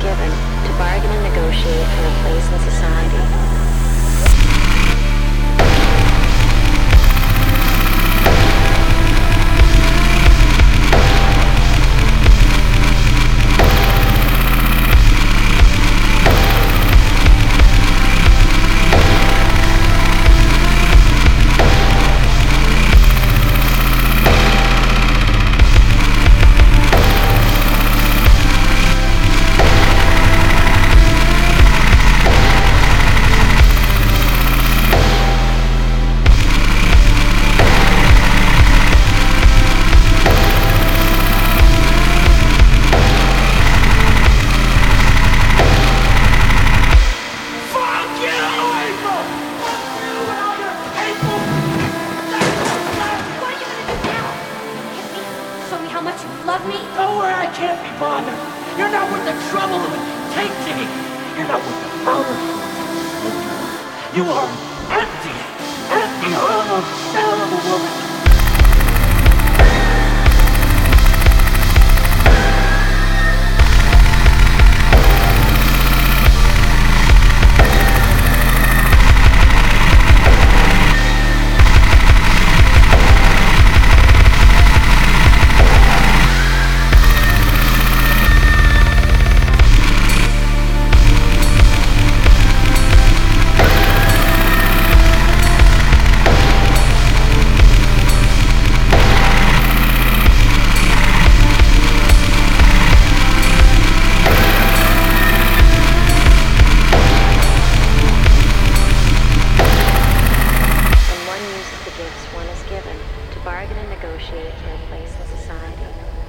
given to bargain and negotiate for a place in society. Bother. You're not worth the trouble of me. You're not worth the powder. You are empty, empty, a woman. gifts one is given to bargain and negotiate for a place in society.